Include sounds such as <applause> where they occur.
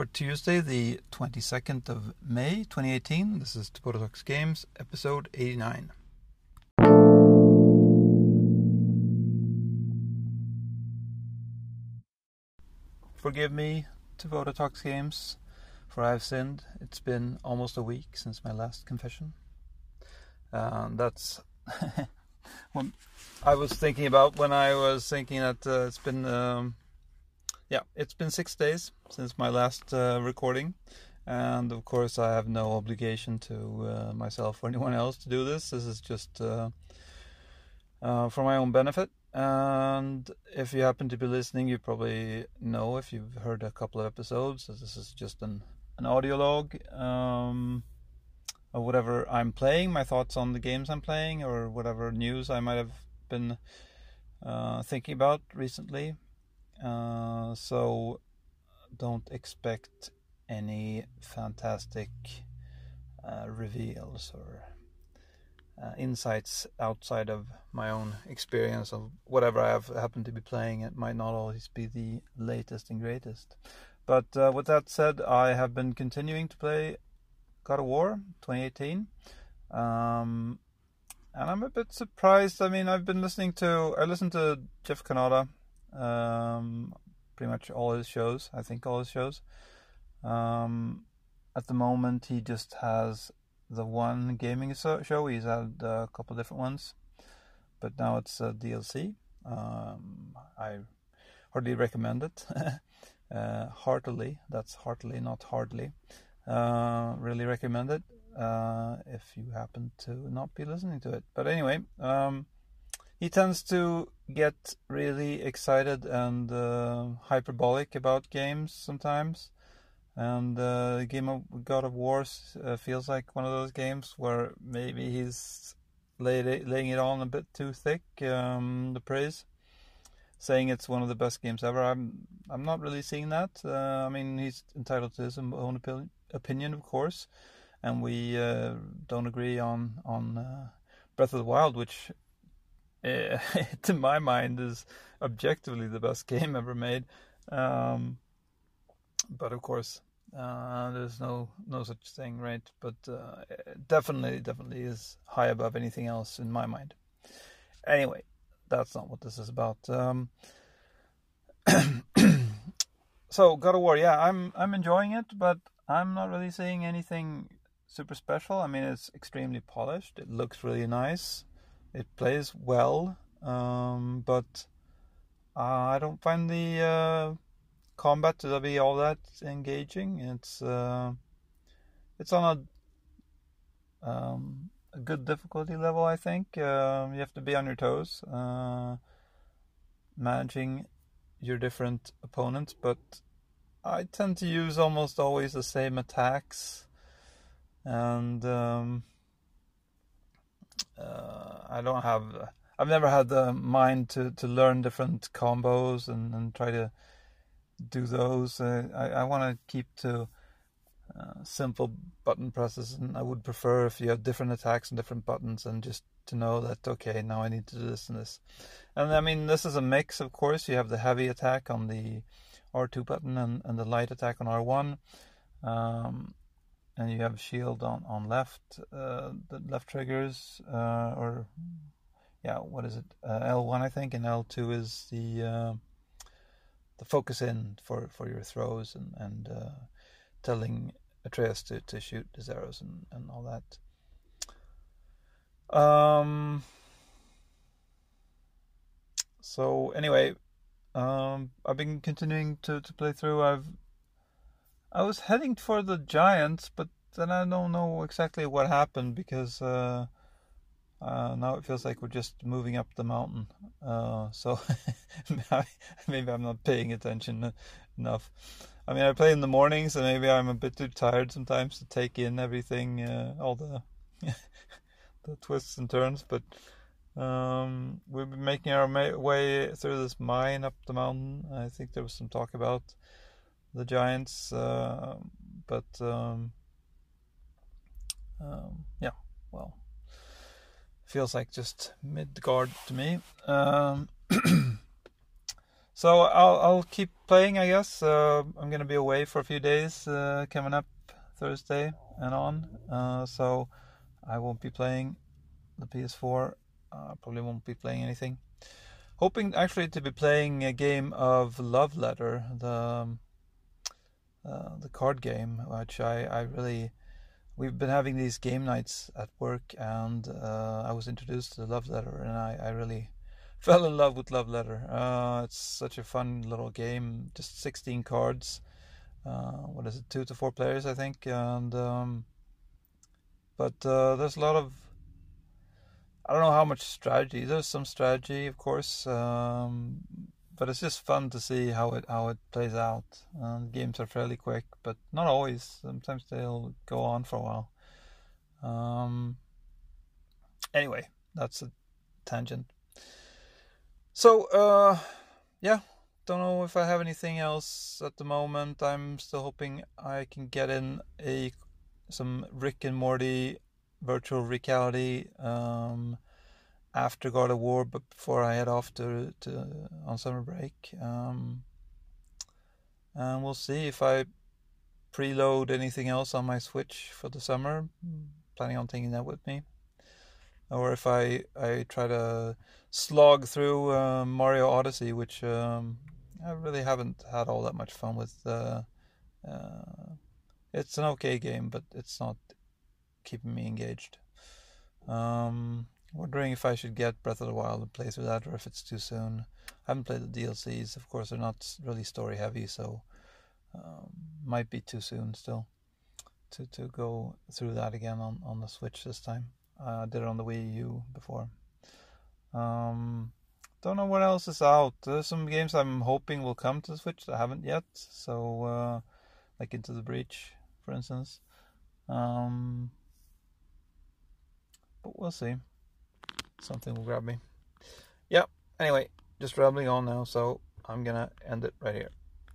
for Tuesday, the 22nd of May 2018. This is Tapoto Talks Games, episode 89. Forgive me, Tapoto Talks Games, for I have sinned. It's been almost a week since my last confession. Uh, that's <laughs> what I was thinking about when I was thinking that uh, it's been. Um, yeah, it's been six days since my last uh, recording, and of course I have no obligation to uh, myself or anyone else to do this. This is just uh, uh, for my own benefit. And if you happen to be listening, you probably know if you've heard a couple of episodes. This is just an an audio log um, of whatever I'm playing, my thoughts on the games I'm playing, or whatever news I might have been uh, thinking about recently. Uh, so don't expect any fantastic uh, reveals or uh, insights outside of my own experience of whatever I have happened to be playing. It might not always be the latest and greatest. But uh, with that said, I have been continuing to play God of War 2018. Um, and I'm a bit surprised. I mean, I've been listening to, I listened to Jeff Cannata um, pretty much all his shows. I think all his shows. Um, at the moment, he just has the one gaming show. He's had a couple different ones, but now it's a DLC. Um, I hardly recommend it. <laughs> uh, heartily, that's heartily, not hardly. Uh, really recommend it uh, if you happen to not be listening to it. But anyway, um, he tends to get really excited and uh, hyperbolic about games sometimes. And uh, game of God of War uh, feels like one of those games where maybe he's it, laying it on a bit too thick, um, the praise, saying it's one of the best games ever. I'm I'm not really seeing that. Uh, I mean, he's entitled to his own opinion, of course, and we uh, don't agree on on uh, Breath of the Wild, which uh, <laughs> to my mind, is objectively the best <laughs> game ever made. Um, but of course, uh, there's no no such thing, right? But uh, definitely, definitely is high above anything else in my mind. Anyway, that's not what this is about. Um, <clears throat> so God of War, yeah, I'm I'm enjoying it, but I'm not really seeing anything super special. I mean, it's extremely polished. It looks really nice. It plays well, um, but uh, I don't find the uh, combat to be all that engaging. It's uh, it's on a um, a good difficulty level, I think. Um, you have to be on your toes, uh, managing your different opponents, but I tend to use almost always the same attacks, and um, uh, I don't have. I've never had the mind to, to learn different combos and, and try to do those. Uh, I I want to keep to uh, simple button presses, and I would prefer if you have different attacks and different buttons, and just to know that okay, now I need to do this and this. And I mean, this is a mix, of course. You have the heavy attack on the R2 button and, and the light attack on R1. Um, and you have shield on on left uh, the left triggers uh, or yeah what is it uh, L1 I think and L2 is the uh, the focus in for, for your throws and and uh, telling Atreus to, to shoot his arrows and, and all that. Um. So anyway, um, I've been continuing to, to play through. I've I was heading for the Giants, but then I don't know exactly what happened because uh, uh, now it feels like we're just moving up the mountain. Uh, so <laughs> maybe I'm not paying attention enough. I mean, I play in the mornings, and maybe I'm a bit too tired sometimes to take in everything, uh, all the <laughs> the twists and turns. But um, we've been making our way through this mine up the mountain. I think there was some talk about the Giants, uh, but um, um, yeah, well, feels like just Midgard to me. Um, <clears throat> so I'll I'll keep playing. I guess uh, I'm gonna be away for a few days uh, coming up Thursday and on. Uh, so I won't be playing the PS4. Uh, probably won't be playing anything. Hoping actually to be playing a game of Love Letter, the um, uh, the card game, which I I really we've been having these game nights at work, and uh, I was introduced to Love Letter, and I, I really <laughs> fell in love with Love Letter. Uh, it's such a fun little game, just 16 cards. Uh, what is it, two to four players, I think, and um, but uh, there's a lot of I don't know how much strategy. There's some strategy, of course, um, but it's just fun to see how it how it plays out. Uh, games are fairly quick, but not always. Sometimes they'll go on for a while. Um, anyway, that's a tangent. So, uh, yeah, don't know if I have anything else at the moment. I'm still hoping I can get in a some Rick and Morty virtual reality. Um, after God of War, but before I head off to, to on summer break. Um, and we'll see if I preload anything else on my Switch for the summer. Planning on taking that with me, or if I I try to slog through uh, Mario Odyssey, which um, I really haven't had all that much fun with. Uh, uh, it's an okay game, but it's not keeping me engaged. Um, Wondering if I should get Breath of the Wild and play through that, or if it's too soon. I haven't played the DLCs. Of course, they're not really story heavy, so um, might be too soon still to to go through that again on on the Switch this time. Uh, I did it on the Wii U before. Um, don't know what else is out. There's some games I'm hoping will come to the Switch that haven't yet. So, uh, like Into the Breach, for instance. Um, but we'll see something will grab me. Yep. anyway, just rambling on now, so I'm gonna end it right here.